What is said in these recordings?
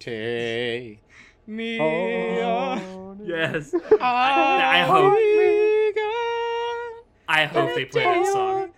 Take me on. Yes. I, I hope- oh I hope they play that song.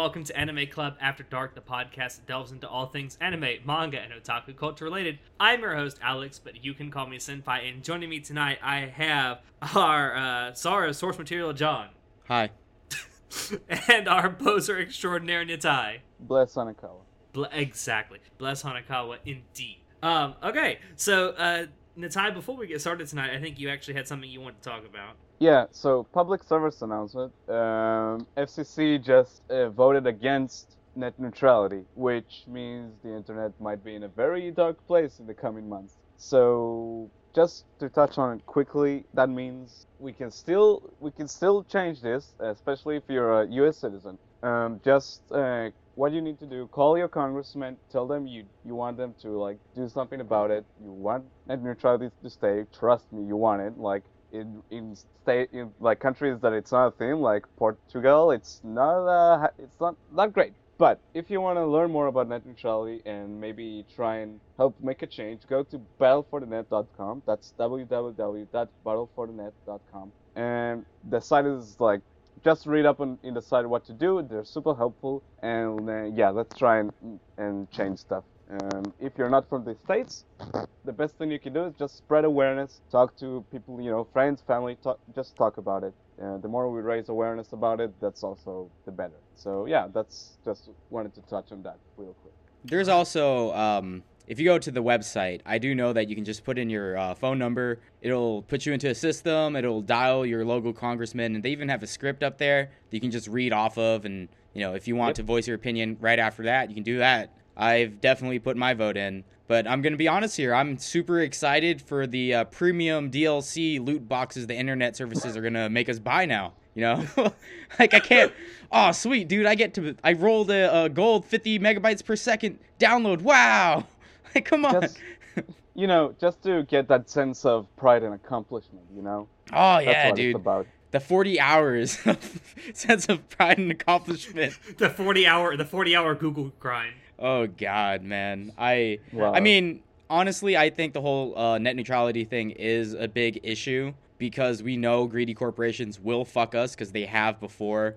Welcome to Anime Club After Dark, the podcast that delves into all things anime, manga, and otaku culture related. I'm your host, Alex, but you can call me Senpai. And joining me tonight, I have our uh, Sara source material, John, Hi. and our poser extraordinaire, Nitai. Bless Hanakawa. Ble- exactly. Bless Hanakawa, indeed. Um, okay, so, uh, Nitai, before we get started tonight, I think you actually had something you wanted to talk about. Yeah, so public service announcement. Um, FCC just uh, voted against net neutrality, which means the internet might be in a very dark place in the coming months. So just to touch on it quickly, that means we can still we can still change this, especially if you're a U.S. citizen. Um, just uh, what you need to do: call your congressman, tell them you you want them to like do something about it. You want net neutrality to stay. Trust me, you want it. Like in in state in like countries that it's not a thing, like Portugal, it's not uh, it's not not great. But if you want to learn more about net neutrality and maybe try and help make a change, go to battleforthenet.com. That's www.battleforthenet.com. And the site is like just read up on in the site what to do. They're super helpful, and uh, yeah, let's try and and change stuff. Um, if you're not from the states, the best thing you can do is just spread awareness. Talk to people, you know, friends, family. Talk, just talk about it. Uh, the more we raise awareness about it, that's also the better. So yeah, that's just wanted to touch on that real quick. There's also, um, if you go to the website, I do know that you can just put in your uh, phone number. It'll put you into a system. It'll dial your local congressman, and they even have a script up there that you can just read off of. And you know, if you want Yep. to voice your opinion right after that, you can do that. I've definitely put my vote in. But I'm gonna be honest here. I'm super excited for the uh, premium DLC loot boxes the internet services are gonna make us buy now. You know, like I can't. Oh, sweet, dude! I get to. I rolled a, a gold 50 megabytes per second download. Wow! Like, come on. Just, you know, just to get that sense of pride and accomplishment. You know, oh that's yeah, what dude. it's about. The 40 hours of sense of pride and accomplishment. The 40 hour, the 40 hour Google grind. Oh God, man. I. Wow. I mean, honestly, I think the whole uh, net neutrality thing is a big issue because we know greedy corporations will fuck us because they have before.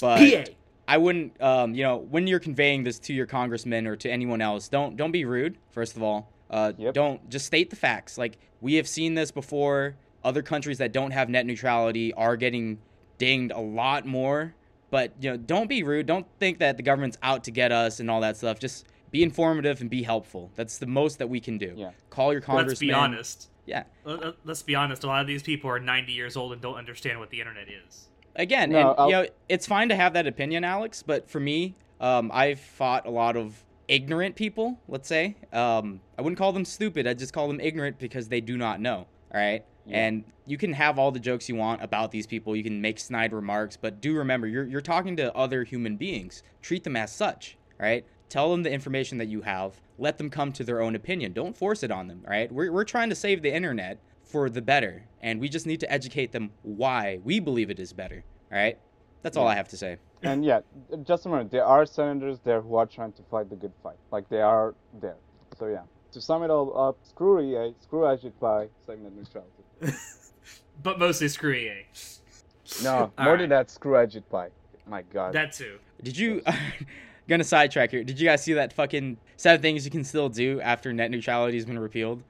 But PA. I wouldn't, um, you know, when you're conveying this to your congressman or to anyone else, don't don't be rude. First of all, uh, Yep. don't just state the facts. Like we have seen this before. Other countries that don't have net neutrality are getting dinged a lot more. But you know, don't be rude. Don't think that the government's out to get us and all that stuff. Just be informative and be helpful. That's the most that we can do. Yeah. Call your congressman. Let's be honest. Yeah. Let- let- Let's be honest. A lot of these people are 90 years old and don't understand what the internet is. Again, No, and I'll- you know, it's fine to have that opinion, Alex. But for me, um, I've fought a lot of ignorant people. Let's say, um, I wouldn't call them stupid. I just call them ignorant because they do not know. All right. Yeah. And you can have all the jokes you want about these people. You can make snide remarks, but do remember you're you're talking to other human beings. Treat them as such. right? Tell them the information that you have. Let them come to their own opinion. Don't force it on them. right? We're we're trying to save the internet for the better, and we just need to educate them why we believe it is better. All right. That's all Yeah. I have to say. And yeah, just remember, there are senators there who are trying to fight the good fight. Like they are there. So yeah. To sum it all up, screw EA, screw Ajit Pai, save net neutrality. But mostly screw EA. No, more right. than that, screw Ajit Pai. My God. That too. Did you? gonna sidetrack here. Did you guys see that fucking seven things you can still do after net neutrality has been repealed?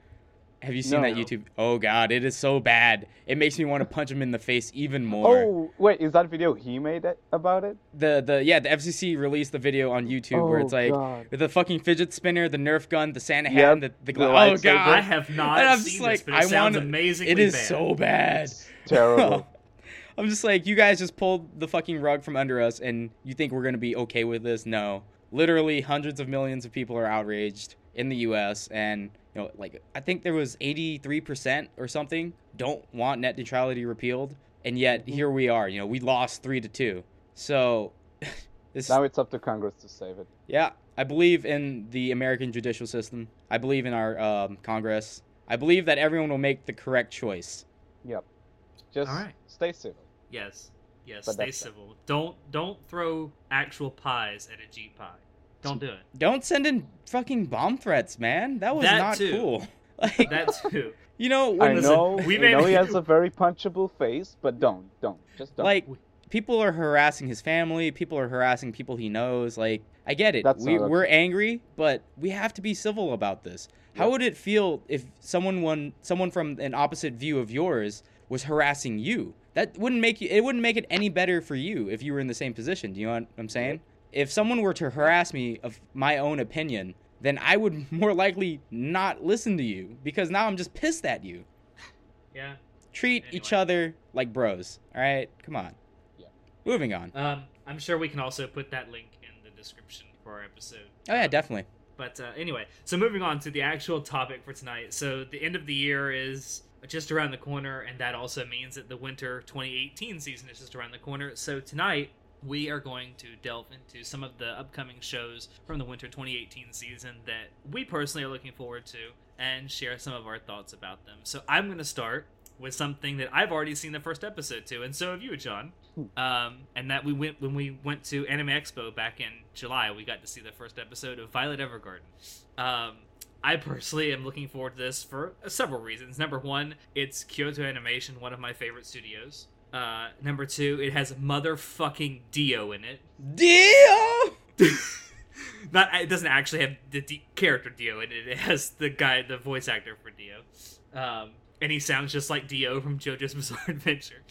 Have you seen No. that YouTube? Oh god, it is so bad. It makes me want to punch him in the face even more. oh wait, is that video he made it, about it? The the yeah, the FCC released the video on YouTube where Oh, it's like God. the fucking fidget spinner, the Nerf gun, the Santa hat, Yep, and the, the the Oh god, I have not And I'm seen just this, like, but it I sounds wanna- amazingly It is bad. so bad. Terrible. I'm just like, you guys just pulled the fucking rug from under us, and you think we're gonna be okay with this? No. literally hundreds of millions of people are outraged in the U.S. and you know, like I think there was 83% or something don't want net neutrality repealed, and yet here we are. You know, we lost three to two. So this Now it's up to Congress to save it. yeah, I believe in the American judicial system. I believe in our um, Congress. I believe that everyone will make the correct choice. Yep. Just All right. stay civil. Yes, yes. But stay that's- civil. Don't don't throw actual pies at Ajit Pai. Don't do it. Don't send in fucking bomb threats, man. That was That not too. cool. Like, That too. you know, I listen, know, we I know he has a very punchable face, but don't, don't, just don't. like people are harassing his family, people are harassing people he knows. Like, I get it. That's we not we're angry, but we have to be civil about this. How would it feel if someone one someone from an opposite view of yours was harassing you? That wouldn't make you it wouldn't make it any better for you if you were in the same position. Do you know what I'm saying? If someone were to harass me of my own opinion, then I would more likely not listen to you because now I'm just pissed at you. Yeah. Treat each other like bros. All right? Come on. Yeah. Moving on. Um, I'm sure we can also put that link in the description for our episode. Oh yeah, definitely. But uh, anyway, so moving on to the actual topic for tonight. So the end of the year is just around the corner, and that also means that the winter 2018 season is just around the corner. So tonight we are going to delve into some of the upcoming shows from the winter 2018 season that we personally are looking forward to and share some of our thoughts about them. So I'm going to start with something that I've already seen the first episode to, and so have you, John. Um, and that we went when we went to Anime Expo back in July. We got to see the first episode of Violet Evergarden. Um, I personally am looking forward to this for several reasons. Number one, it's Kyoto Animation, one of my favorite studios. Uh, number two, it has motherfucking Dio in it. Dio. Not it doesn't actually have the D- character Dio in it. It has the guy, the voice actor for Dio, um, and he sounds just like Dio from JoJo's Bizarre Adventure.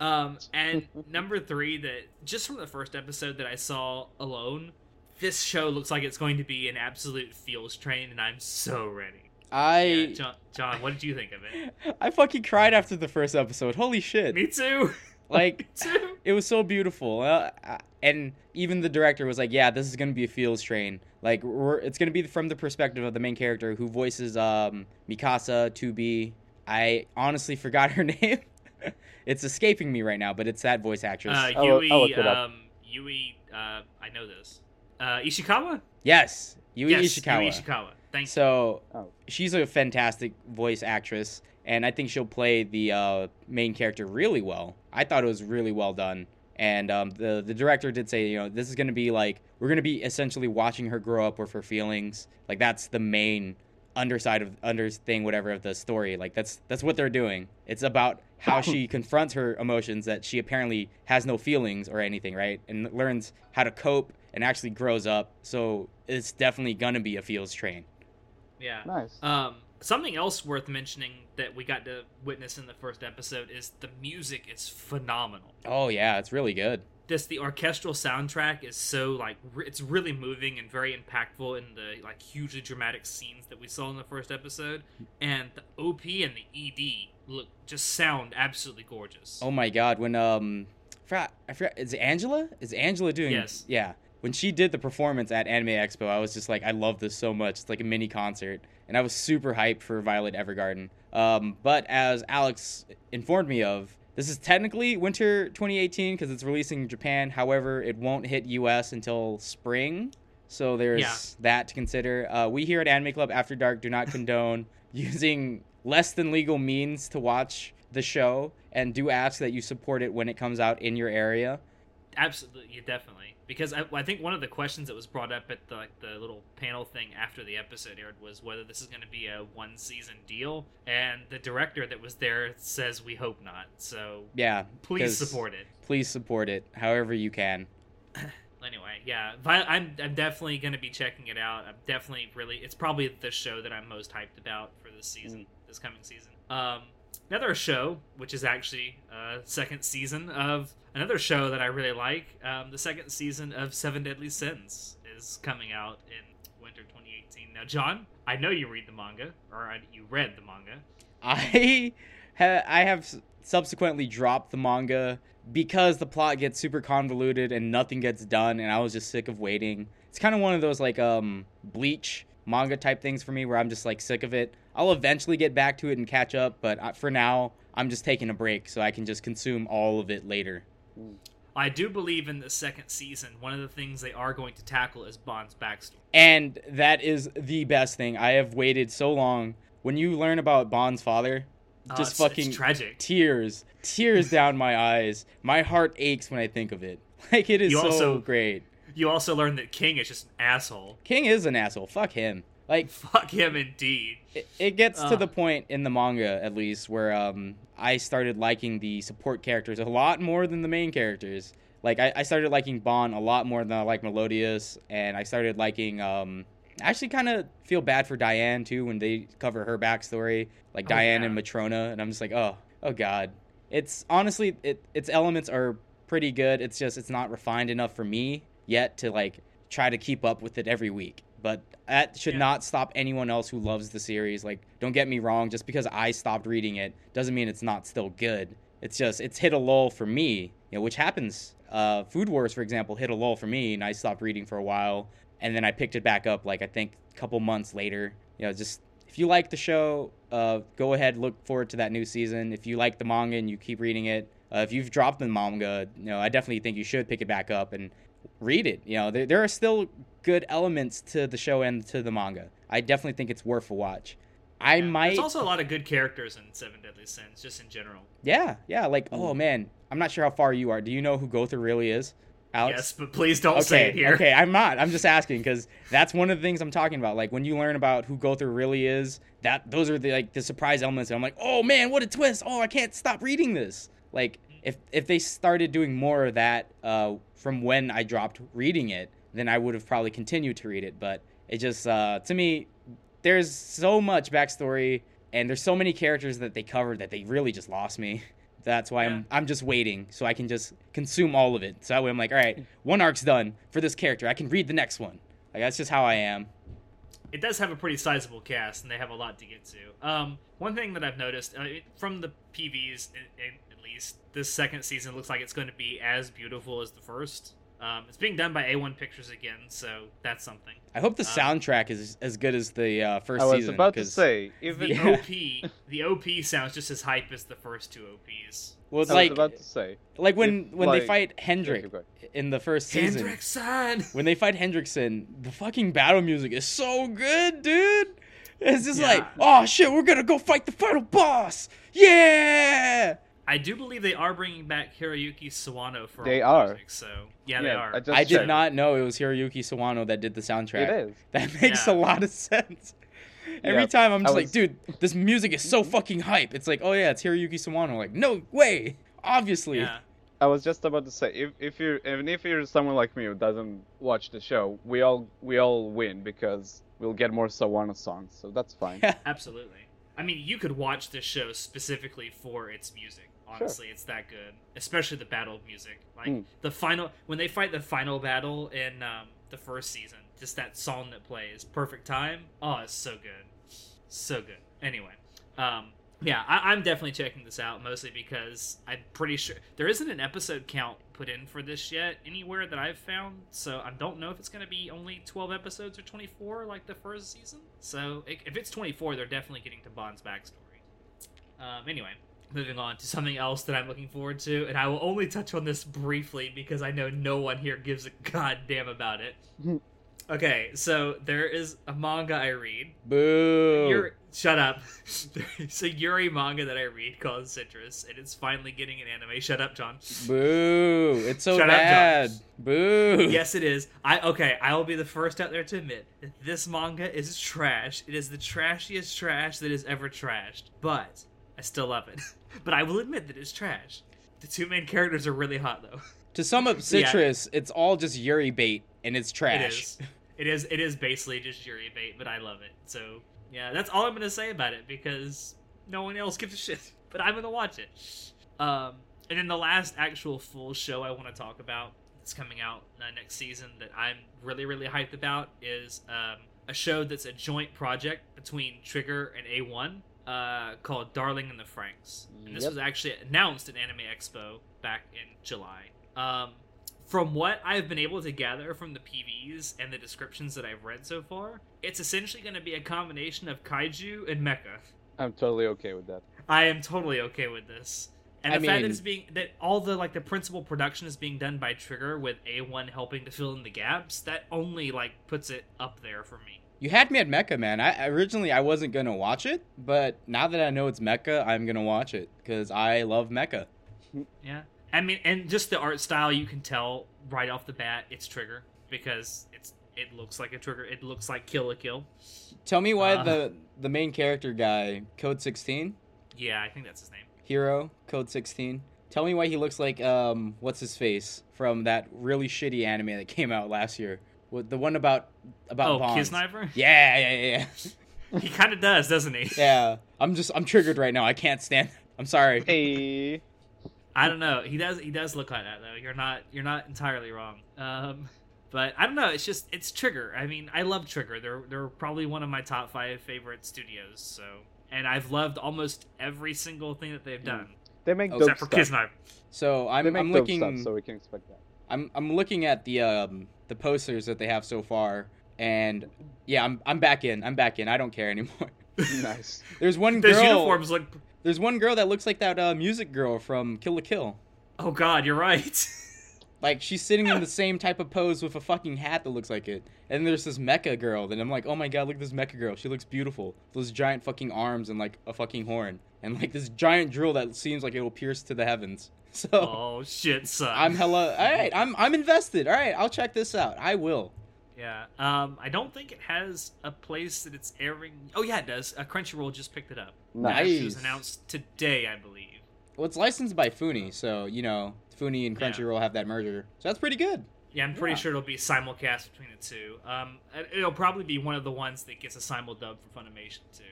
Um, and number three, that just from the first episode that I saw alone, this show looks like it's going to be an absolute feels train, and I'm so ready. I Yeah, John, John, what did you think of it? I fucking cried after the first episode. Holy shit! Me too. Like Me too. it was so beautiful, uh, uh, and even the director was like, "Yeah, this is gonna be a feels train. Like, we're, it's gonna be from the perspective of the main character who voices um Mikasa to be. I honestly forgot her name. it's escaping me right now, but it's that voice actress. Uh, I'll- Yui, I'll look it up. um, Yui, uh, I know this. Uh, Ishikawa. yes, Yui yes, Ishikawa. Yui Ishikawa. Thank you. So Oh. She's a fantastic voice actress, and I think she'll play the uh, main character really well. I thought it was really well done, and um, the the director did say, you know, this is going to be like we're going to be essentially watching her grow up with her feelings. Like that's the main underside of under thing, whatever of the story. Like that's that's what they're doing. It's about how she confronts her emotions that she apparently has no feelings or anything, right? And learns how to cope and actually grows up. So it's definitely gonna be a feels train. Yeah. Nice. Um, something else worth mentioning that we got to witness in the first episode is the music is phenomenal. Oh yeah, it's really good. Just the orchestral soundtrack is so like re- it's really moving and very impactful in the like hugely dramatic scenes that we saw in the first episode, and the OP and the ED look just sound absolutely gorgeous. Oh my god, when um, I forgot, I forgot, is Angela? Is Angela doing? Yes. Yeah. When she did the performance at Anime Expo, I was just like, I love this so much. It's like a mini concert, and I was super hyped for Violet Evergarden. Um, but as Alex informed me of, this is technically winter 2018 because it's releasing in Japan. However, it won't hit US until spring. So there's Yeah. that to consider. Uh, we here at Anime Club After Dark do not condone using less than legal means to watch the show and do ask that you support it when it comes out in your area. Absolutely, definitely. Because I, I think one of the questions that was brought up at the like the little panel thing after the episode aired was whether this is going to be a one season deal, and the director that was there says we hope not. So Yeah, please support it. Please support it however you can. Anyway, yeah, Vi- I'm I'm definitely going to be checking it out. I'm definitely really. It's probably the show that I'm most hyped about for this season, this coming season. Um, another show, which is actually uh, second season of another show that I really like. Um, the second season of Seven Deadly Sins is coming out in winter 2018. Now, John, I know you read the manga, or you read the manga. I ha- I have subsequently dropped the manga because the plot gets super convoluted and nothing gets done and I was just sick of waiting. it's kind of one of those like um bleach manga type things for me where I'm just like sick of it. I'll eventually get back to it and catch up, but uh, for now, I'm just taking a break so I can just consume all of it later. I do believe in the second season, one of the things they are going to tackle is Ban's backstory. And that is the best thing. I have waited so long. When you learn about Ban's father, Oh, just it's- fucking it's tragic. tears, tears down my eyes. My heart aches when I think of it. Like it is You so also- great. You also learn that King is just an asshole. King is an asshole. Fuck him. Like Fuck him indeed. it, it gets to the point in the manga at least where um I started liking the support characters a lot more than the main characters. Like I, I started liking Ban a lot more than I like Meliodas, and I started liking um I actually kind of feel bad for Diane too when they cover her backstory, like Oh, Diane yeah. and Matrona, and I'm just like, oh, oh god. It's honestly, it its elements are pretty good. It's just it's not refined enough for me yet to like try to keep up with it every week. But that should Yeah. not stop anyone else who loves the series. Like, don't get me wrong, just because I stopped reading it doesn't mean it's not still good. It's just it's hit a lull for me, you know, which happens. Uh, Food Wars, for example, hit a lull for me, and I stopped reading for a while, and then I picked it back up like I think a couple months later. You know, just if you like the show, uh, go ahead look forward to that new season. If you like the manga and you keep reading it, uh, if you've dropped the manga, you know, I definitely think you should pick it back up and read it. You know, there, there are still good elements to the show and to the manga. I definitely think it's worth a watch. I Yeah. might, There's also a lot of good characters in Seven Deadly Sins, just in general. yeah, yeah. Like, oh Mm. man, I'm not sure how far you are. Do you know who Gowther really is? Alex? Yes, but please don't say it here. okay, I'm not. I'm just asking because that's one of the things I'm talking about. Like when you learn about who Gowther really is, that those are the like the surprise elements. And I'm like, oh man, what a twist! Oh, I can't stop reading this. Like if if they started doing more of that uh, from when I dropped reading it, then I would have probably continued to read it. But it just uh, to me, there's so much backstory and there's so many characters that they covered that they really just lost me. That's why Yeah. I'm I'm just waiting so I can just consume all of it. So that way I'm like, all right, one arc's done for this character. I can read the next one. Like that's just how I am. it does have a pretty sizable cast, and they have a lot to get to. Um, one thing that I've noticed uh, from the PVs, at least, this second season looks like it's going to be as beautiful as the first. Um, it's being done by A1 Pictures again, so that's something. I hope the Um, soundtrack is as good as the uh, first I was season. about to 'cause- say, The Yeah. OP, the OP sounds just as hype as the first two OPs. well, it's I was like about to say, like when if, when they fight Hendrik keep going. in the first season. Hendrickson. When they fight Hendrickson, the fucking battle music is so good, dude. It's just Yeah. like, oh shit, we're gonna go fight the final boss. Yeah. I do believe they are bringing back Hiroyuki Sawano for They all the are. music, so yeah, they are. I, I did checked. not know it was Hiroyuki Sawano that did the soundtrack. It is. That makes Yeah. a lot of sense. Every Yeah, time I'm just I like, dude, this music is so fucking hype. It's like, oh yeah, it's Hiroyuki Sawano. Like, no way. Obviously. yeah. I was just about to say, if if you're even if you're someone like me who doesn't watch the show, we all we all win because we'll get more Sawano songs, so that's fine. Yeah. Absolutely. I mean, you could watch this show specifically for its music. Honestly, it's that good, especially the battle music. Like Mm. the final when they fight the final battle in um, the first season, just that song that plays, "Perfect Time." Oh, it's so good, so good. Anyway, um, yeah, I, I'm definitely checking this out mostly because I'm pretty sure there isn't an episode count put in for this yet anywhere that I've found. So I don't know if it's going to be only 12 episodes or 24 like the first season. So i- if it's 24, they're definitely getting to Ban's backstory. Um, anyway, moving on to something else that I'm looking forward to, and I will only touch on this briefly because I know no one here gives a goddamn about it. Okay, so there is a manga I read Boo. Yuri, shut up. it's a Yuri manga that I read called Citrus, and it's finally getting an anime. Shut up, John. Boo. It's so Shut up, John. bad. Boo. yes, it is. I okay. I will be the first out there to admit that this manga is trash. It is the trashiest trash that is ever trashed. But I still love it. but I will admit that it's trash. The two main characters are really hot though. To sum up Citrus, it's all just Yuri bait and it's trash. It is. It is. It is basically just Yuri bait, but I love it. So yeah, that's all I'm gonna say about it because no one else gives a shit. But I'm gonna watch it. Um, and then the last actual full show I want to talk about that's coming out uh, next season that I'm really really hyped about is um, a show that's a joint project between Trigger and A1 uh, called Darling in the Franxx. And this Yep. was actually announced at Anime Expo back in July. Um, from what I've been able to gather from the PVs and the descriptions that I've read so far, it's essentially going to be a combination of kaiju and mecha. I'm totally okay with that. I am totally okay with this. And I the fact that it's being that all the like the principal production is being done by Trigger with A1 helping to fill in the gaps, that only like puts it up there for me. You had me at mecha, man. I originally I wasn't gonna watch it, but now that I know it's mecha, I'm gonna watch it because I love mecha. Yeah. I mean, and just the art style, you can tell right off the bat it's Trigger because it's it looks like a Trigger. It looks like Kill la Kill. Tell me why Uh. the the main character guy, Code 16, Yeah, I think that's his name. hero, Code 16. Tell me why he looks like um what's his face from that really shitty anime that came out last year. What the one about about oh, bombs. Kiznaiver? Yeah, yeah, yeah, yeah. he kind of does, doesn't he? yeah. I'm just I'm triggered right now. I can't stand. I'm sorry. Hey. I don't know. He does. He does look like that though. You're not. You're not entirely wrong. Um, but I don't know. It's just it's Trigger. I mean, I love Trigger. They're they're probably one of my top five favorite studios. So, and I've loved almost every single thing that they've done, They make Oh, dope except for stuff. Kiznaiver. So I'm make I'm dope looking. stuff, so we can expect that. I'm I'm looking at the um the posters that they have so far, and yeah, I'm I'm back in. I'm back in. I don't care anymore. nice. There's one Those girl. uniforms look. There's one girl that looks like that uh, music girl from Kill la Kill. Oh God, you're right. Like she's sitting in the same type of pose with a fucking hat that looks like it. And then there's this mecha girl that I'm like, oh my god, look at this mecha girl. She looks beautiful. Those giant fucking arms and like a fucking horn. And like this giant drill that seems like it will pierce to the heavens. So oh shit, son. I'm hella alright, I'm I'm invested. Alright, I'll check this out. I will. Yeah. Um, I don't think it has a place that it's airing. Oh yeah, it does. Uh, Crunchyroll just picked it up. Nice. It was announced today, I believe. Well, it's licensed by Funi, so you know Funi and Yeah. Crunchyroll have that merger, so that's pretty good. Yeah, I'm pretty Yeah. sure it'll be simulcast between the two. Um, it- it'll probably be one of the ones that gets a simul dub for Funimation too.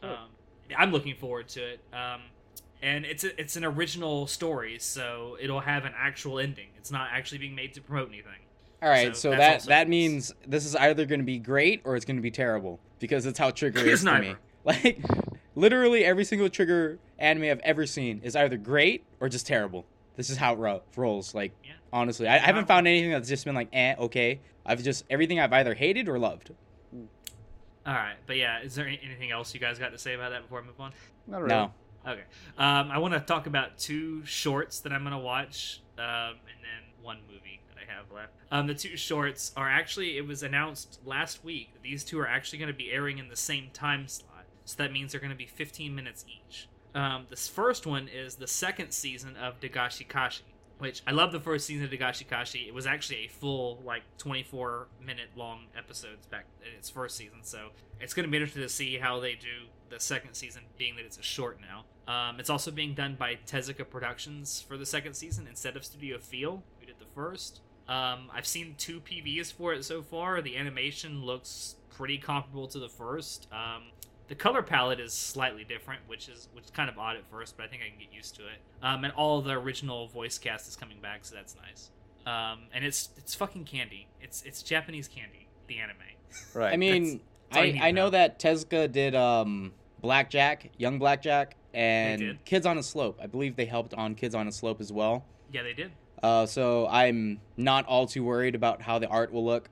Sure. Um, I'm looking forward to it. Um, and it's a, it's an original story, so it'll have an actual ending. It's not actually being made to promote anything. All right, So so, that that nice. means this is either going to be great or it's going to be terrible because that's how Trigger is to me. Like literally every single Trigger anime I've ever seen is either great or just terrible. This is how it ro- rolls. Like Yeah. honestly, I, I haven't found anything that's just been like eh, okay. I've just everything I've either hated or loved. All right, but yeah, is there anything else you guys got to say about that before I move on? Not really. No, Okay. Um, I want to talk about two shorts that I'm going to watch, um, and then one movie that I have left. Um, the two shorts are actually, it was announced last week that these two are actually going to be airing in the same time slot. So that means they're going to be 15 minutes each. Um, this first one is the second season of Dagashi Kashi, which I love the first season of Dagashi Kashi. It was actually a full, like, 24 minute long episodes back in its first season. So it's going to be interesting to see how they do the second season, being that it's a short now. Um, it's also being done by Tezuka Productions for the second season instead of Studio Feel, who did the first. Um, I've seen two PVs for it so far. The animation looks pretty comparable to the first. Um, the color palette is slightly different, which is which is kind of odd at first, but I think I can get used to it. Um, and all the original voice cast is coming back, so that's nice. Um, and it's it's fucking candy. It's it's Japanese candy. The anime. Right. I mean, that's all you I I know know. that Tezuka did um Blackjack, Young Blackjack, and did. Kids on a Slope. I believe they helped on Kids on a Slope as well. Yeah, they did. Uh, so I'm not all too worried about how the art will look.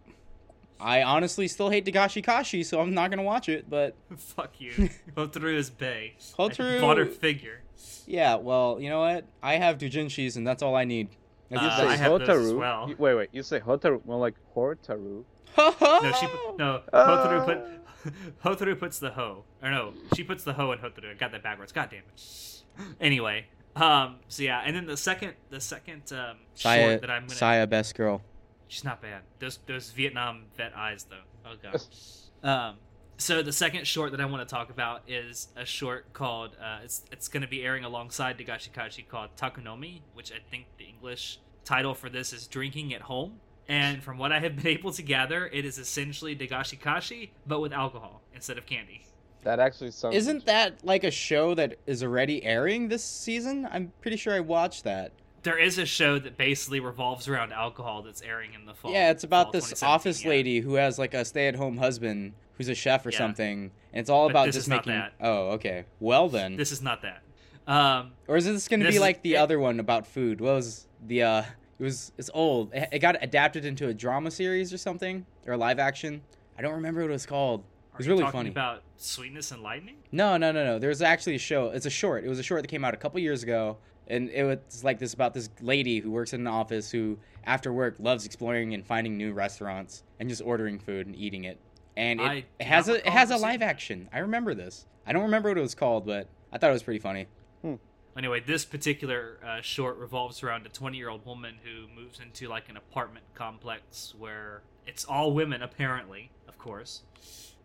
I honestly still hate Dagashi Kashi, so I'm not gonna watch it. But Fuck you. Hotaru is Bay. I Hotaru- bought her figure. yeah, well, you know what? I have Doujinshis, and that's all I need. Uh, you I say have those as Hotaru. well. You- wait, wait. You say Hotaru more like Hotaru. No, she put, no. Ah. Hotaru put Hotaru puts the hoe. or no, she puts the hoe in Hotaru. I got that backwards. God damn it. Anyway, um, so yeah, and then the second the second um Saya, short that I'm gonna Saya, best girl. She's not bad. Those those Vietnam vet eyes though. Oh god. um, so the second short that I want to talk about is a short called uh, it's it's going to be airing alongside Dagashi Kashi called Takunomi, which I think the English title for this is Drinking at Home. And from what I have been able to gather, it is essentially Dagashi Kashi but with alcohol instead of candy. That actually sounds. Isn't that like a show that is already airing this season? I'm pretty sure I watched that. There is a show that basically revolves around alcohol that's airing in the fall. yeah, it's about this office yeah. lady who has like a stay-at-home husband who's a chef or Yeah. something, and it's all But about this just is not making. that. Oh, okay. Well then, This is not that. Um, or is this going to be like the it- other one about food? What was the uh, It was it's old. It, it got adapted into a drama series or something or a live action. I don't remember what it was called. It was Are you really talking funny. about Sweetness and Lightning? No, no, no, no. There's actually a show. It's a short. It was a short that came out a couple years ago, and it was like this about this lady who works in an office who, after work, loves exploring and finding new restaurants and just ordering food and eating it. And it, it has a it has a live action. I remember this. I don't remember what it was called, but I thought it was pretty funny. Hmm. Anyway, this particular uh, short revolves around a 20 year old woman who moves into like an apartment complex where it's all women, apparently, of course.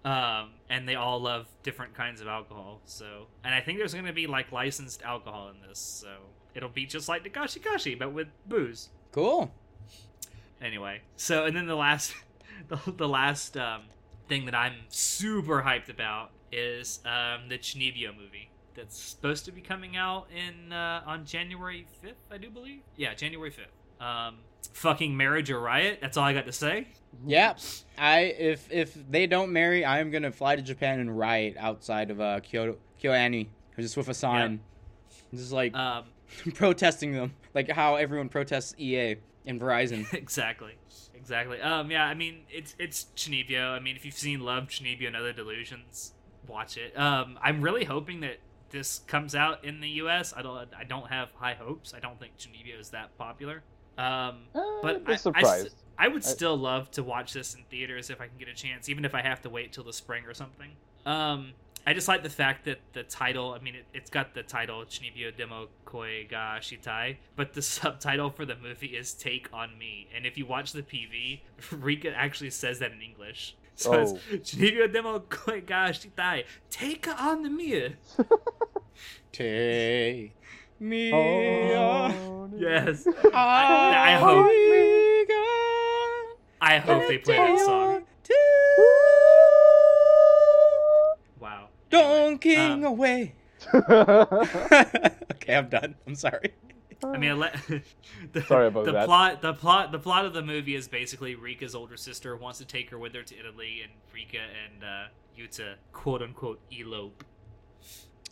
Um, and they all love different kinds of alcohol. So, and I think there's going to be like licensed alcohol in this. So it'll be just like Dagashi Kashi, but with booze. Cool. Anyway, so and then the last, the, the last um, thing that I'm super hyped about is um, the Chunibyo movie that's supposed to be coming out in uh, on January 5th, I do believe. Yeah, January 5th. Um, fucking marriage or riot. That's all I got to say. Yeah, I if if they don't marry, I am gonna fly to Japan and riot outside of uh Kyoto KyoAni, just with a sign, just like Um, protesting them, like how everyone protests EA and Verizon. exactly, exactly. Um, yeah, I mean it's it's Chunibyo. I mean, if you've seen Love, Chunibyo, and Other Delusions, watch it. Um, I'm really hoping that this comes out in the U.S. I don't I don't have high hopes. I don't think Chunibyo is that popular. Um, Uh, But I- I be s- surprised. I would still love to watch this in theaters if I can get a chance, even if I have to wait till the spring or something. Um, I just like the fact that the title, I mean, it, it's got the title Chunibyo Demo Koi ga Shitai, but the subtitle for the movie is Take on Me. And if you watch the PV, Rika actually says that in English. So Oh. it's Chunibyo Demo Koi ga Shitai, Take on me. Take me on. Yes. I, I hope-. I hope they play that song. Wow. Don King Um, away. okay, I'm done. I'm sorry. I mean, I the, Sorry about the that. plot. The plot. The plot of the movie is basically Rika's older sister wants to take her with her to Italy, and Rika and uh, Yuta quote unquote elope.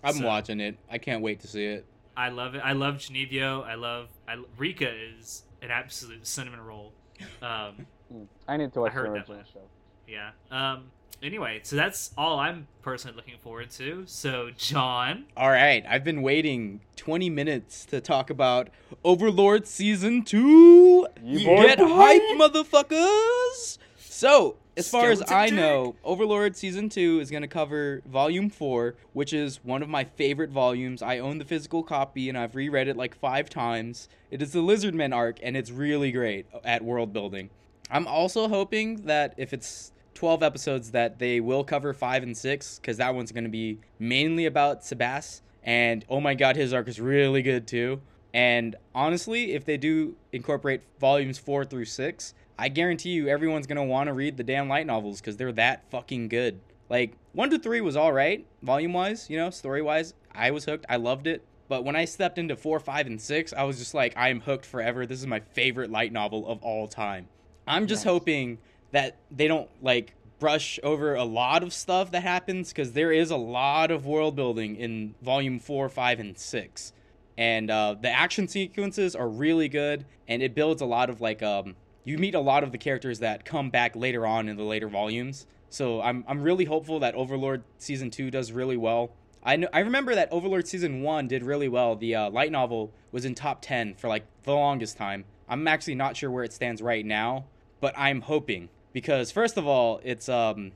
I'm So- watching it. I can't wait to see it. I love it. I love Chunibyo. I love. I, Rika is an absolute cinnamon roll. Um, I need to watch I heard the that original one. show. yeah. Um. Anyway, so that's all I'm personally looking forward to. So, John, All right, I've been waiting 20 minutes to talk about Overlord Season 2. You boy, Get boy. hype, motherfuckers! So, as far as I dick. know, Overlord Season 2 is going to cover Volume 4, which is one of my favorite volumes. I own the physical copy and I've reread it like five times. It is the Lizardmen arc and it's really great at world building. I'm also hoping that if it's 12 episodes that they will cover 5 and 6 cuz that one's going to be mainly about Sebas and oh my god his arc is really good too. And honestly, if they do incorporate volumes 4 through 6, I guarantee you everyone's going to want to read the damn light novels cuz they're that fucking good. Like 1 to 3 was all right volume-wise, you know, story-wise. I was hooked. I loved it. But when I stepped into 4, 5 and 6, I was just like I am hooked forever. This is my favorite light novel of all time. I'm just Nice. hoping that they don't like brush over a lot of stuff that happens because there is a lot of world building in volume four, five, and six, and uh, the action sequences are really good, and it builds a lot of like um, you meet a lot of the characters that come back later on in the later volumes. So I'm I'm really hopeful that Overlord season two does really well. I know I remember that Overlord season one did really well. The uh, light novel was in top ten for like the longest time. I'm actually not sure where it stands right now, but I'm hoping because first of all, it's um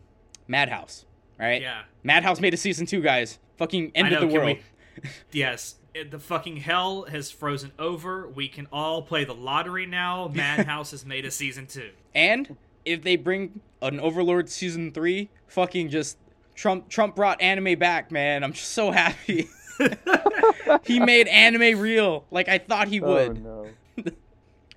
Madhouse, right? yeah, Madhouse made a season two, guys. Fucking end ended know, the world. we- yes, the fucking hell has frozen over. We can all play the lottery now. Madhouse has made a season two. And if they bring an Overlord season three, fucking just Trump Trump brought anime back, man. I'm just so happy. he made anime real, like I thought he would. Oh no.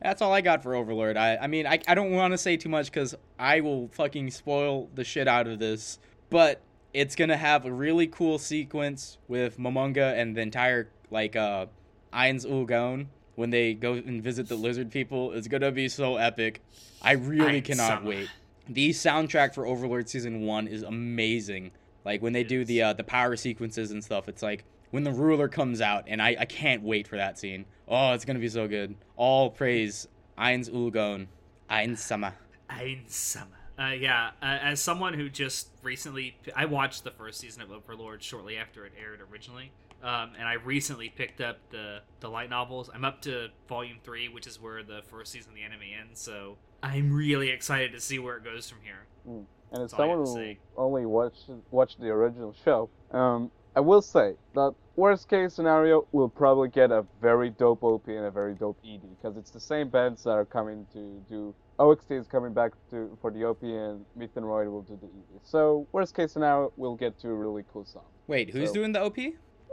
That's all I got for Overlord. I, I mean, I, I don't want to say too much because I will fucking spoil the shit out of this. But it's gonna have a really cool sequence with Momonga and the entire like uh Ainz Ooal Gown when they go and visit the lizard people. It's gonna be so epic. I really cannot wait. The soundtrack for Overlord season one is amazing. Like when they do the uh, the power sequences and stuff, it's like when the ruler comes out, and I, I can't wait for that scene. Oh, it's gonna be so good. All praise Ainz Ooal Gown. Eins Sama. Einsama. Uh, yeah, uh, as someone who just recently, I watched the first season of Overlord shortly after it aired originally, um, and I recently picked up the the light novels. I'm up to volume three, which is where the first season of the anime ends. So I'm really excited to see where it goes from here. And as That's someone who only watched watched the original show, um, I will say that worst case scenario, we'll probably get a very dope OP and a very dope ED because it's the same bands that are coming to do. OXT is coming back to for the OP and Myth and Roid will do the ED. So worst case scenario, we'll get two really cool songs. Wait, who's So- doing the OP?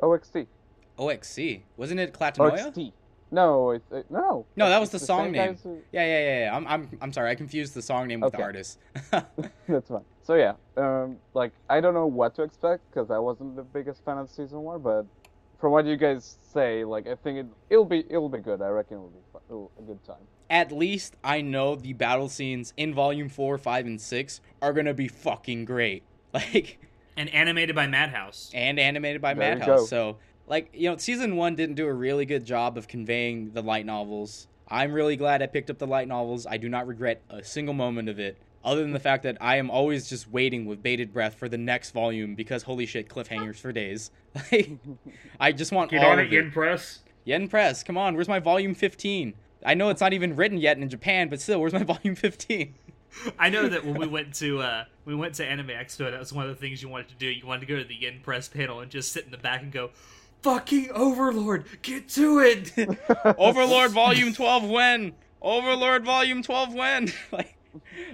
OXT. OXC. Wasn't it Clattanoia? OXT. No, it, it- no. No, that was It's the song name. guys Yeah, yeah, yeah, yeah. I'm, I'm, I'm sorry. I confused the song name with the Okay. artist. That's fine. So yeah, um, like I don't know what to expect because I wasn't the biggest fan of season one, but from what you guys say, like I think it it'll be it'll be good. I reckon it'll be fun, it'll, a good time. At least I know the battle scenes in Volume 4, 5, and 6 are going to be fucking great. Like, And animated by Madhouse. and animated by There Madhouse. So, like, you know, season one didn't do a really good job of conveying the light novels. I'm really glad I picked up the light novels. I do not regret a single moment of it, other than the fact that I am always just waiting with bated breath for the next volume because holy shit, cliffhangers for days. Like, I just want get all of it. Press. Yen Press, come on, where's my volume 15? I know it's not even written yet in Japan, but still, where's my volume 15? I know that when we went to uh, we went to Anime Expo, that was one of the things you wanted to do. You wanted to go to the Yen Press panel and just sit in the back and go, "Fucking Overlord, get to it!" Overlord Volume 12 when? Overlord Volume 12 when? like,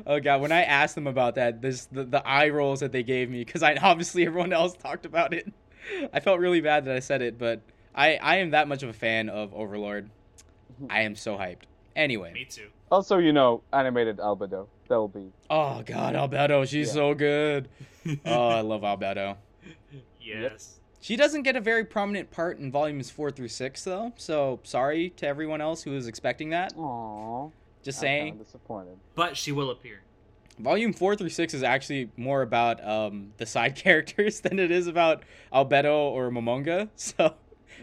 oh god, when I asked them about that, this the, the eye rolls that they gave me because I obviously everyone else talked about it. I felt really bad that I said it, but I I am that much of a fan of Overlord. I am so hyped. Anyway, Me too. Also, you know, animated Albedo. That'll be oh god, Albedo, she's Yeah. so good. Oh, I love Albedo. yes. She doesn't get a very prominent part in volumes four through six, though. So sorry to everyone else who was expecting that. Aww. Just I'm kinda saying. disappointed. But she will appear. Volume four through six is actually more about um, the side characters than it is about Albedo or Momonga. So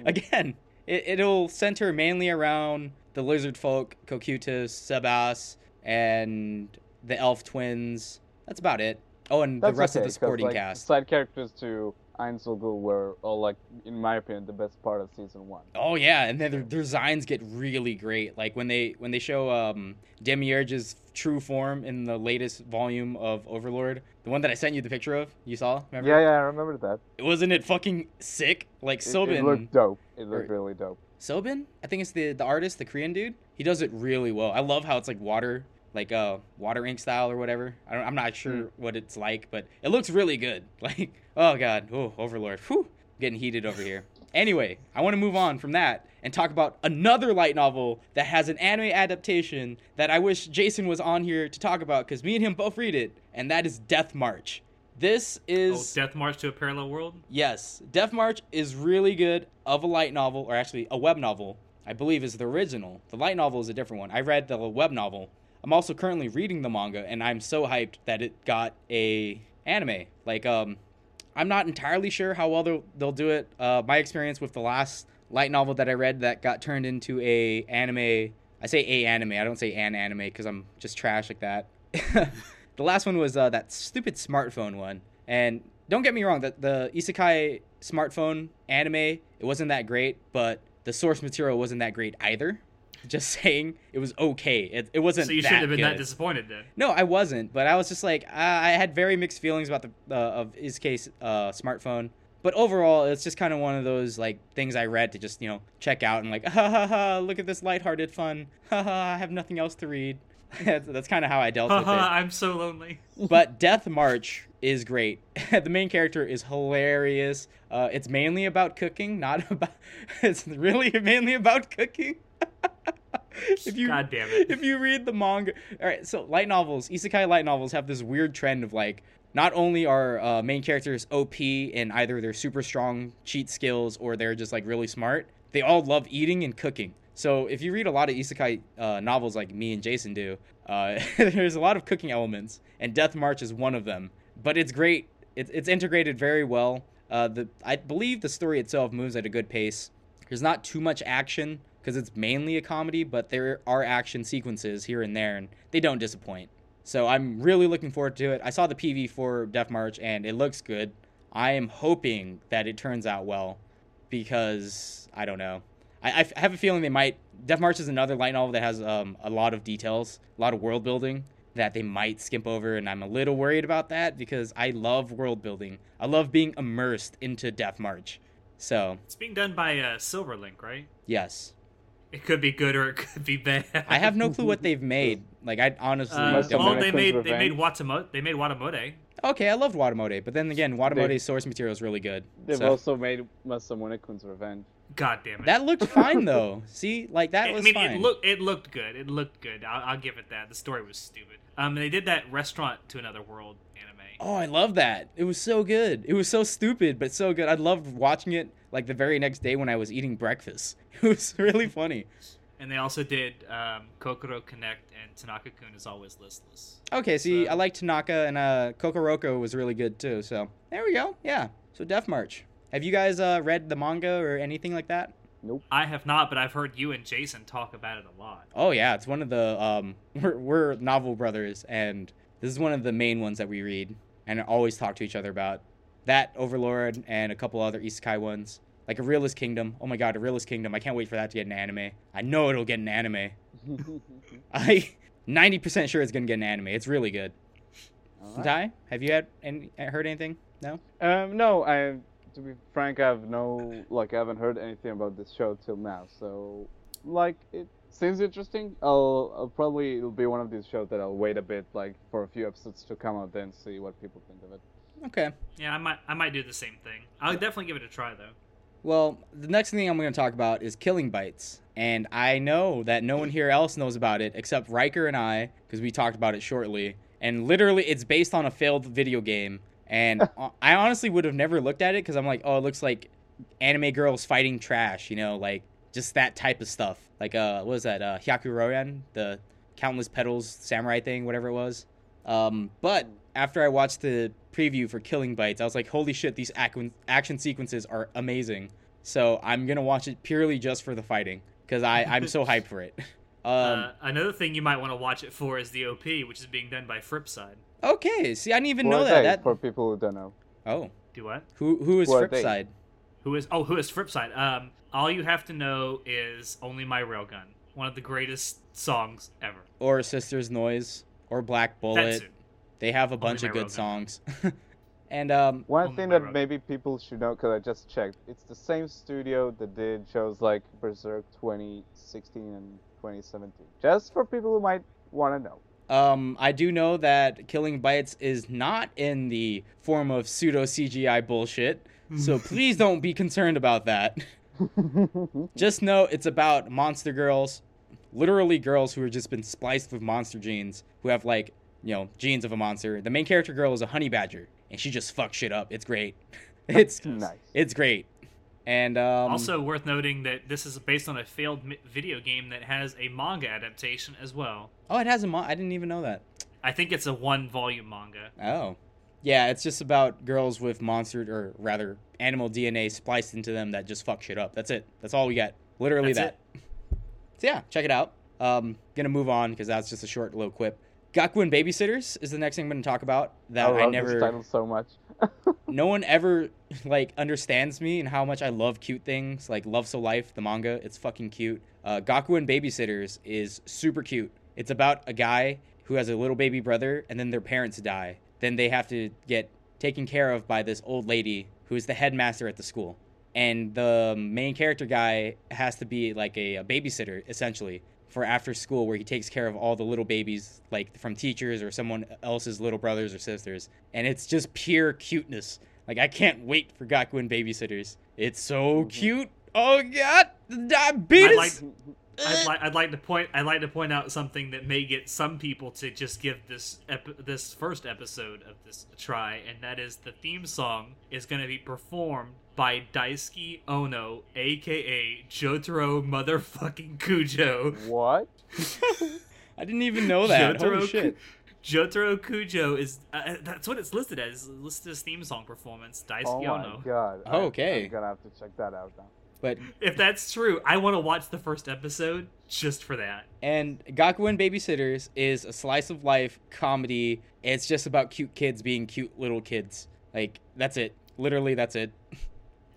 again, it, it'll center mainly around the lizard folk, Cocytus, Sebas, and the elf twins. That's about it. Oh, and That's the rest okay, of the supporting like, cast. Side characters to Einzelgul were all like, in my opinion, the best part of season one. Oh yeah, and then their, their designs get really great. Like when they when they show um, Demiurge's true form in the latest volume of Overlord, the one that I sent you the picture of. You saw? Remember? Yeah, yeah, I remember that. Wasn't it fucking sick? Like It, it looked dope. It looked or- really dope. Sobin? I think it's the the artist, the Korean dude. He does it really well. I love how it's like water, like uh water ink style or whatever. I don't, I'm not sure Mm. what it's like, but it looks really good. Like oh god, oh Overlord, whew, getting heated over here. Anyway, I want to move on from that and talk about another light novel that has an anime adaptation that I wish Jason was on here to talk about because me and him both read it, and that is Death March. This Oh, is Death March to a Parallel World. Yes, Death March is really good of a light novel, or actually a web novel. I believe is the original. The light novel is a different one. I read the web novel. I'm also currently reading the manga, and I'm so hyped that it got a anime. Like, um, I'm not entirely sure how well they'll, they'll do it. Uh, my experience with the last light novel that I read that got turned into a anime. I say a anime. I don't say an anime because I'm just trash like that. the last one was uh, that stupid smartphone one, and don't get me wrong, the, the isekai smartphone anime it wasn't that great, but the source material wasn't that great either. Just saying, it was okay. It, it wasn't. So you shouldn't have been that disappointed then. No, I wasn't, but I was just like I I had very mixed feelings about the uh, of his case uh, smartphone. But overall, it's just kind of one of those like things I read to just you know check out and like ha ha ha look at this lighthearted fun ha ha I have nothing else to read. that's that's kind of how I dealt with it. I'm so lonely. But Death March is great. the main character is hilarious. Uh, it's mainly about cooking, not about. It's really mainly about cooking. if you God damn it. if you read the manga, all right. So light novels, isekai light novels have this weird trend of like, not only are uh, main characters OP in either their super strong cheat skills or they're just like really smart, they all love eating and cooking. So if you read a lot of isekai uh, novels like me and Jason do, uh, there's a lot of cooking elements, and Death March is one of them. But it's great. It's, it's integrated very well. Uh, the I believe the story itself moves at a good pace. There's not too much action, because it's mainly a comedy, but there are action sequences here and there, and they don't disappoint. So I'm really looking forward to it. I saw the PV for Death March, and it looks good. I am hoping that it turns out well, because I don't know. I, I have a feeling they might. Death March is another light novel that has um, a lot of details, a lot of world building that they might skimp over, and I'm a little worried about that because I love world building. I love being immersed into Death March. So It's being done by uh, Silverlink, right? yes, It could be good or it could be bad. I have no clue what they've made. Like I honestly Uh, well, don't. been they made they made Watamote. They made Watamote. Okay, I loved Watamote, but then again, Watamote's source material is really good. They've So- also made Masamune Kun's Revenge. God damn it. That looked fine though. See, like that I was mean, fine. it looked it looked good. It looked good. I'll, I'll give it that. The story was stupid. Um, they did that restaurant to another world anime. Oh, I love that. It was so good. It was so stupid, but so good. I loved watching it like the very next day when I was eating breakfast. It was really funny. And they also did um, Kokoro Connect and Tanaka Kun is always listless. Okay, see, So- I like Tanaka and uh, Kokoroko was really good too. So there we go. Yeah. So Death March. Have you guys uh, read the manga or anything like that? Nope. I have not, but I've heard you and Jason talk about it a lot. Oh yeah, it's one of the um we're, we're novel brothers and this is one of the main ones that we read and always talk to each other about. That Overlord and a couple other isekai ones. Like a Realist Kingdom. Oh my god, a Realist Kingdom. I can't wait for that to get an anime. I know it'll get an anime. I 90% sure it's going to get an anime. It's really good. Alright. Ty, have you had any heard anything? No? Um, no, I. To be frank, I have no like I haven't heard anything about this show till now. So, like, it seems interesting. I'll, I'll probably it'll be one of these shows that I'll wait a bit, like for a few episodes to come out, then see what people think of it. Okay. Yeah, I might I might do the same thing. I'll definitely give it a try though. Well, the next thing I'm going to talk about is Killing Bites. And I know that no one here else knows about it except Riker and I, because we talked about it shortly. And literally, it's based on a failed video game. And I honestly would have never looked at it because I'm like, oh, it looks like anime girls fighting trash, you know, like just that type of stuff. Like, uh, what was that? Uh, Hyakka Ryoran, the Countless Petals samurai thing, whatever it was. Um, but after I watched the preview for Killing Bites, I was like, holy shit, these ac- action sequences are amazing. So I'm gonna watch it purely just for the fighting because I I'm so hyped for it. Um, uh, another thing you might want to watch it for is the OP, which is being done by Fripside. okay, see, I didn't even Who know that. That for people who don't know. oh, Do what? who who is Who? Fripside? Who is oh who is Fripside? Um, all you have to know is "Only My Railgun," one of the greatest songs ever. Or Sisters Noise or Black That Bullet. Too. They have a bunch of good songs. and um, One Only thing that Road. maybe people should know, because I just checked, it's the same studio that did shows like Berserk 2016 and 2017. Just for people who might want to know. Um, I do know that Killing Bites is not in the form of pseudo CGI bullshit, so please don't be concerned about that. Just know it's about monster girls, literally girls who have just been spliced with monster genes, who have like, you know, genes of a monster. The main character girl is a honey badger, and she just fucks shit up. It's great. It's nice. it's great. And um, also worth noting that this is based on a failed video game that has a manga adaptation as well. oh, it has a mon- I didn't even know that. I think it's a one-volume manga. Oh. Yeah, it's just about girls with monster, or rather, animal DNA spliced into them that just fuck shit up. That's it. That's all we got. Literally That's that. So yeah, check it out. Um, gonna move on because that's just a short little quip. Gakuen Babysitters is the next thing I'm gonna talk about. That I I, love never, this title so much. no one ever like understands me and how much I love cute things. Like Love So Life, the manga, it's fucking cute. Uh, Gakuen Babysitters is super cute. It's about a guy who has a little baby brother, and then their parents die. Then they have to get taken care of by this old lady who is the headmaster at the school. And the main character guy has to be like a, a babysitter essentially for after school, where he takes care of all the little babies, like from teachers or someone else's little brothers or sisters. And it's just pure cuteness. Like I can't wait for Gakuen Babysitters. It's so mm-hmm. cute. Oh god, diabetes. I'd like, I'd, li- I'd like to point I'd like to point out something that may get some people to just give this ep- this first episode of this a try, and that is the theme song is going to be performed by Daisuke Ono, aka Jotaro motherfucking Kujo. what? I didn't even know that. Jotaro Holy shit. Jotaro Kujo is uh, that's what it's listed as. It's listed as theme song performance. Daisuke Oh my Ono. god. Oh, okay. I'm gonna have to check that out now. But If that's true, I want to watch the first episode just for that. and Gakuen Babysitters is a slice of life comedy. It's just about cute kids being cute little kids. Like that's it. Literally, that's it.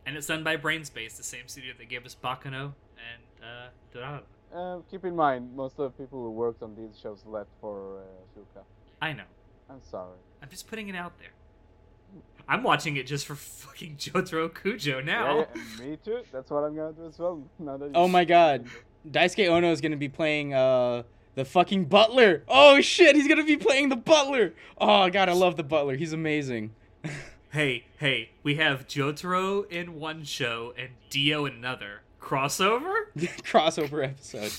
And it's done by Brain's Base, the same studio that gave us Baccano and uh, Dorado. Uh, keep in mind, most of the people who worked on these shows left for uh, Shuka. I know. I'm sorry. I'm just putting it out there. I'm watching it just for fucking Jotaro Kujo now. Yeah, yeah, me too. That's what I'm gonna do as well. Now that Oh my god. Daisuke Ono is gonna be playing uh the fucking butler. Oh shit, he's gonna be playing the butler. Oh god, I love the butler. He's amazing. Hey, hey, we have Jotaro in one show and Dio in another. Crossover? Crossover episode.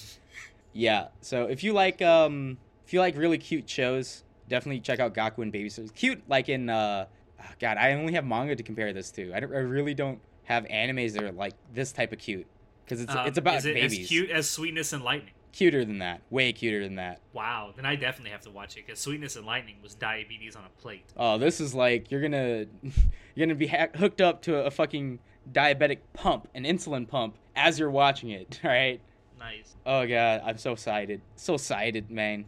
Yeah. So if you like um if you like really cute shows, definitely check out Gakuen Babysitters. Cute like in uh oh, god, I only have manga to compare this to. I, don't, I really don't have animes that are like this type of cute because it's Um, it's about is it babies. as cute as Sweetness and Lightning? Cuter than that. Way cuter than that. Wow, then I definitely have to watch it because Sweetness and Lightning was diabetes on a plate. Oh, this is like you're gonna you're gonna be ha- hooked up to a, fucking diabetic pump, an insulin pump, as you're watching it. Right. Nice. Oh god, I'm so excited, so excited, man.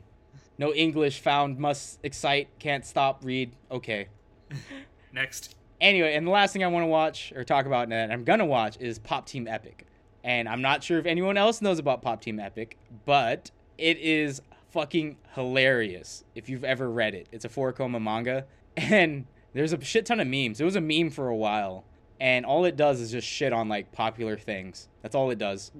No English found, must excite, can't stop, read. Okay. Next. Anyway, and the last thing I want to watch or talk about that I'm gonna watch is Pop Team Epic, and I'm not sure if anyone else knows about Pop Team Epic, but it is fucking hilarious if you've ever read it. It's a four koma manga, and there's a shit ton of memes. It was a meme for a while, and all it does is just shit on like popular things. That's all it does.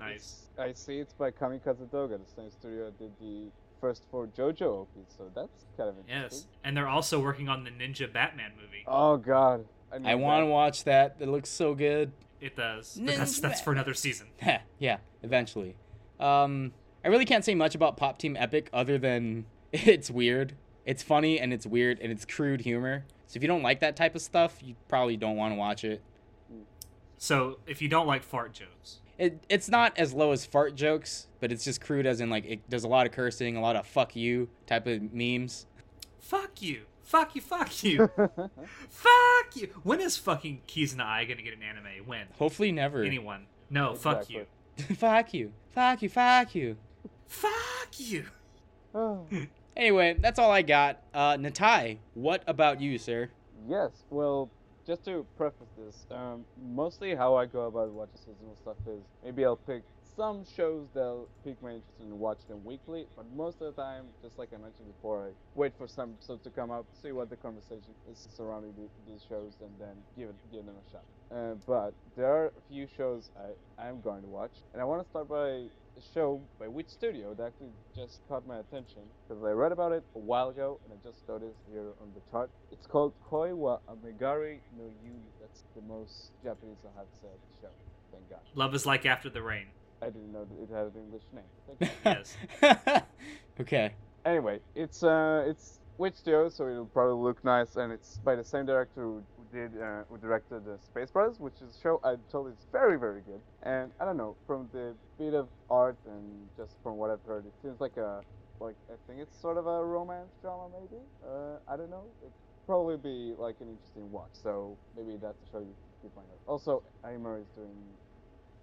Nice. I see it's by Kamikaze Doga, the same studio that did the first four JoJo OPs, so that's kind of interesting. Yes. And they're also working on the Ninja Batman movie. Oh god. I want to watch that. It looks so good. It does. But that's, that's for another season. yeah, eventually. Um, I really can't say much about Pop Team Epic other than it's weird. It's funny and it's weird and it's crude humor. So if you don't like that type of stuff, you probably don't want to watch it. So if you don't like fart jokes, It it's not as low as fart jokes, but it's just crude as in like it does a lot of cursing, a lot of fuck you type of memes. fuck you. Fuck you, fuck you. fuck you. When is fucking Kizuna Ai gonna get an anime? When? Hopefully never. Anyone. No, fuck you. fuck you. Fuck you. Fuck you. Fuck you. Oh. Anyway, that's all I got. Uh, Natai, what about you, sir? yes, well, just to preface this, um, mostly how I go about watching seasonal stuff is maybe I'll pick some shows that'll pique my interest and watch them weekly, but most of the time, just like I mentioned before, I wait for some episodes to come out, see what the conversation is surrounding the, these shows, and then give it give them a shot. Uh, but there are a few shows I I'm going to watch, and I want to start by a show by Wit Studio that actually just caught my attention because I read about it a while ago and I just noticed here on the chart. It's called Koi wa Amegari no Yumi. That's the most Japanese I have said show. Thank God. Love is like after the rain. I didn't know that it had an English name. Yes. okay. anyway, it's uh, it's Wit Studio, so it'll probably look nice, and it's by the same director who, who did uh, who directed the Space Brothers, which is a show I told is very very good. And I don't know, from the bit of art and just from what I've heard, it seems like a like I think it's sort of a romance drama maybe. Uh, I don't know. It'd probably be like an interesting watch. So maybe that's a show you keep find out. Also, Aimer is doing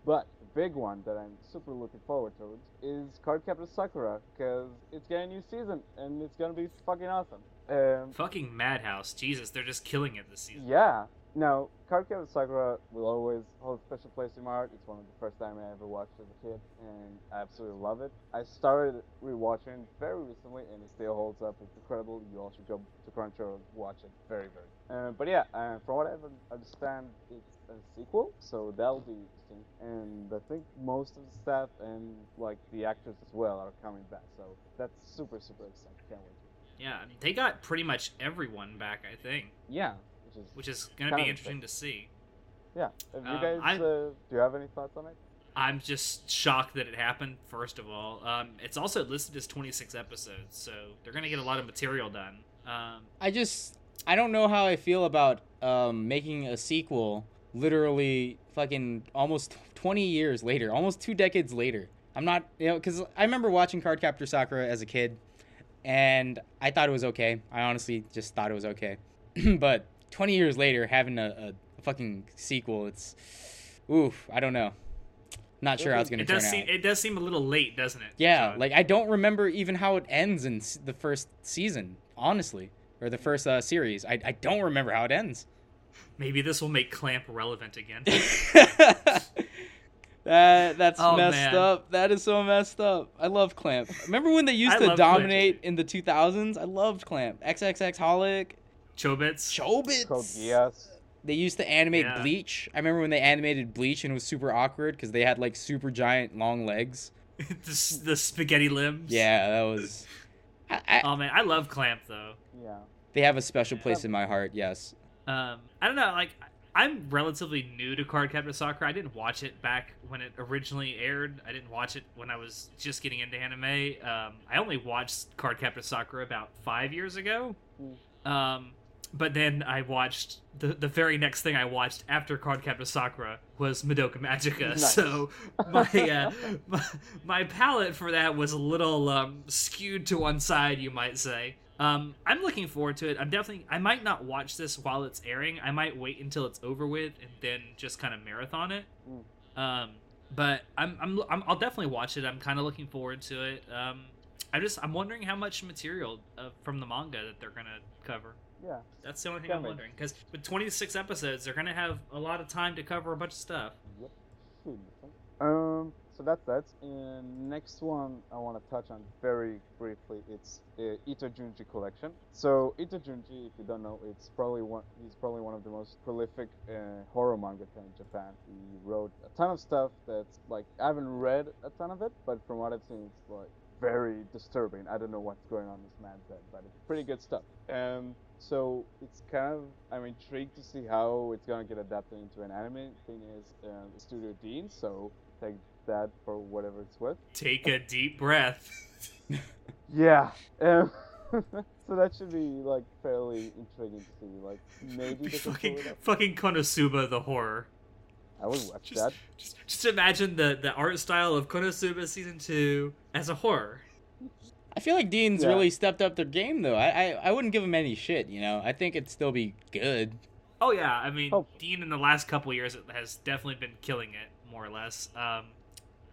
but the big one that I'm super looking forward to is Cardcaptor Sakura because it's getting a new season and it's gonna be fucking awesome. Um, Fucking Madhouse. Jesus, they're just killing it this season. yeah. Now, Cardcaptor Sakura will always hold a special place in my heart. It's one of the first time I ever watched as a kid, and I absolutely love it. I started rewatching very recently, and it still holds up. It's incredible. You all should go to Crunchyroll and watch it. Very, very. Uh, but yeah, uh, from what I understand, it's a sequel, so that'll be interesting. And I think most of the staff and like the actors as well are coming back, so that's super, super exciting. Can't wait. Yeah, I mean, they got pretty much everyone back, I think, Yeah, which is which is gonna be interesting to see. yeah. Have you Um, guys, I- uh, do you have any thoughts on it? I'm just shocked that it happened. First of all, um, it's also listed as 26 episodes, so they're gonna get a lot of material done. Um, I just I don't know how I feel about um, making a sequel literally fucking almost 20 years later, almost two decades later. I'm not, you know, because I remember watching Cardcaptor Sakura as a kid, and I thought it was okay. I honestly just thought it was okay. but 20 years later, having a, a, fucking sequel, it's oof, I don't know. Not sure how it's gonna It turn does out. seem it does seem a little late, doesn't it? Yeah, John? like I don't remember even how it ends in the first season, honestly, or the first uh, series. I, I don't remember how it ends. Maybe this will make Clamp relevant again. that that's Oh, messed man. up. That is so messed up. I love Clamp. Remember when they used I to love Clamp, dominate in the 2000s? I loved Clamp. XXX Holic, Chobits. Chobits. Code Geass. They used to animate Yeah. Bleach. I remember when they animated Bleach and it was super awkward because they had like super giant long legs. the, the spaghetti limbs. Yeah, that was. I, I, Oh man, I love Clamp though. Yeah. they have a special place in my heart. Yes. Um, I don't know. Like, I'm relatively new to Card Cardcaptor Sakura. I didn't watch it back when it originally aired. I didn't watch it when I was just getting into anime. Um, I only watched Card Cardcaptor Sakura about five years ago. Um, but then I watched the the very next thing I watched after Card Cardcaptor Sakura was Madoka Magica. Nice. So my, uh, my my palette for that was a little um, skewed to one side, you might say. Um, I'm looking forward to it. I'm definitely. I might not watch this while it's airing. I might wait until it's over with and then just kind of marathon it. Um, but I'm, I'm, I'm I'll definitely watch it. I'm kind of looking forward to it. Um, I just I'm wondering how much material uh, from the manga that they're gonna cover. Yeah. That's the only thing Yeah, I'm wondering because with 26 episodes, they're gonna have a lot of time to cover a bunch of stuff. Yep. Um. So that's that. And next one I want to touch on very briefly. It's uh, Ito Junji collection. So Ito Junji, if you don't know, it's probably one. He's probably one of the most prolific uh, horror mangaka in Japan. He wrote a ton of stuff that's like I haven't read a ton of it, but from what I've seen, it's like very disturbing. I don't know what's going on in this man's head, but it's pretty good stuff. Um, so it's kind of I'm intrigued to see how it's gonna get adapted into an anime. Thing is, uh, Studio Dean, so take that for whatever it's worth. Take a deep breath. Yeah. Um, so that should be like fairly intriguing to see. Like maybe they fucking it fucking Konosuba the horror. I would watch Just, that. just just imagine the the art style of Konosuba season two as a horror. I feel like Dean's Yeah. really stepped up their game though. I, I I wouldn't give him any shit. You know. I think it'd still be good. Oh yeah, I mean Oh. Dean in the last couple years has definitely been killing it more or less. Um,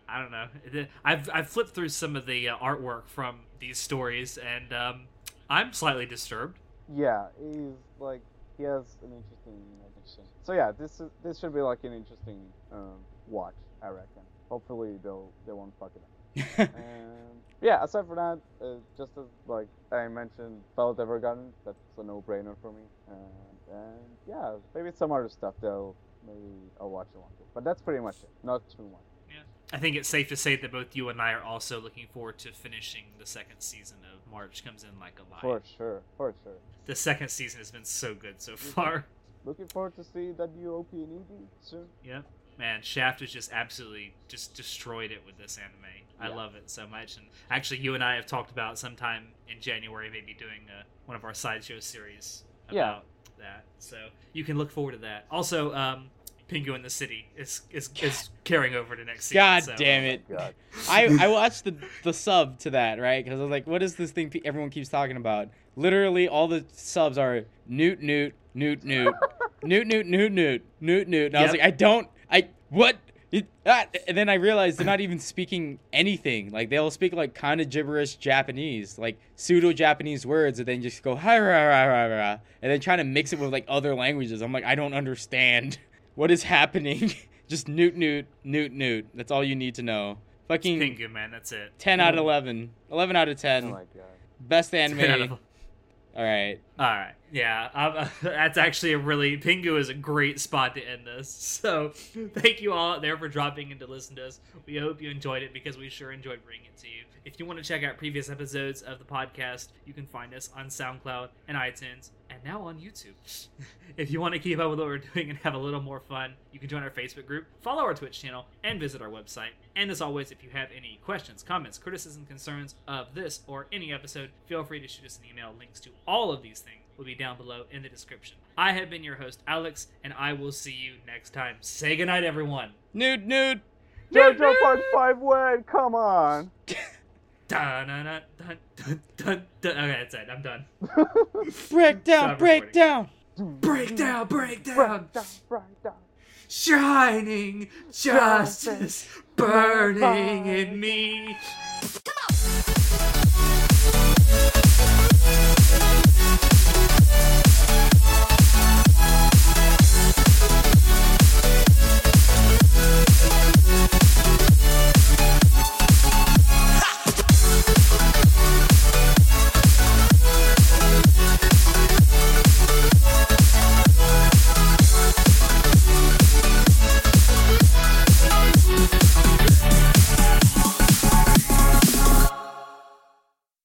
I don't know. I've I've flipped through some of the uh, artwork from these stories, and um, I'm slightly disturbed. Yeah, he's like he has an interesting addiction. So yeah, this is this should be like an interesting um, watch. I reckon. Hopefully they'll they won't fuck it up. And yeah, aside from that, uh, just as like I mentioned, Violet Evergarden, that's a no-brainer for me. And, and yeah, maybe some other stuff though. Maybe I'll watch along with. But that's pretty much it. Not too much. I think it's safe to say that both you and I are also looking forward to finishing the second season of March comes in like a lion. For sure, for sure. The second season has been so good so far. Looking forward to see that new OP and ED soon. Yeah, Man, Shaft has just absolutely just destroyed it with this anime. I love it so much. And actually, you and I have talked about sometime in January maybe doing uh, one of our sideshow series about Yeah. that. So you can look forward to that. Also, um, Pingu in the City is is, is carrying over to next season. God so- damn it! God. I I watched the the sub to that right because I was like, what is this thing pe- everyone keeps talking about? Literally, all the subs are newt newt newt newt newt newt newt newt newt newt. And I was Yep. like, I don't, I what? It, ah, and then I realized they're not even speaking anything. Like they'll speak like kind of gibberish Japanese, like pseudo Japanese words, and then just go hi ra ra ra ra, and then trying to mix it with like other languages. I'm like, I don't understand what is happening. just newt newt newt newt. That's all you need to know. Fucking Pingu, man, that's it. 10 out of 11. 11 out of ten. Oh 10. my god. Best 10 out anime. of- All right. All right, yeah, um, that's actually a really Pingu is a great spot to end this. So thank you all out there for dropping in to listen to us. We hope you enjoyed it because we sure enjoyed bringing it to you. If you want to check out previous episodes of the podcast, you can find us on SoundCloud and iTunes, and now on YouTube. if you want to keep up with what we're doing and have a little more fun, you can join our Facebook group, follow our Twitch channel, and visit our website. And as always, if you have any questions, comments, criticism, concerns of this or any episode, feel free to shoot us an email. Links to all of these things will be down below in the description. I have been your host, Alex, and I will see you next time. Say goodnight, everyone. Nude, nude. JoJo Part 5 win! Come on! Dun, dun, dun, dun, dun, dun, dun. Okay, that's it. I'm done. Break down, Stop break recording. down. Break down, break down. Break down, break down. shining justice burning in me.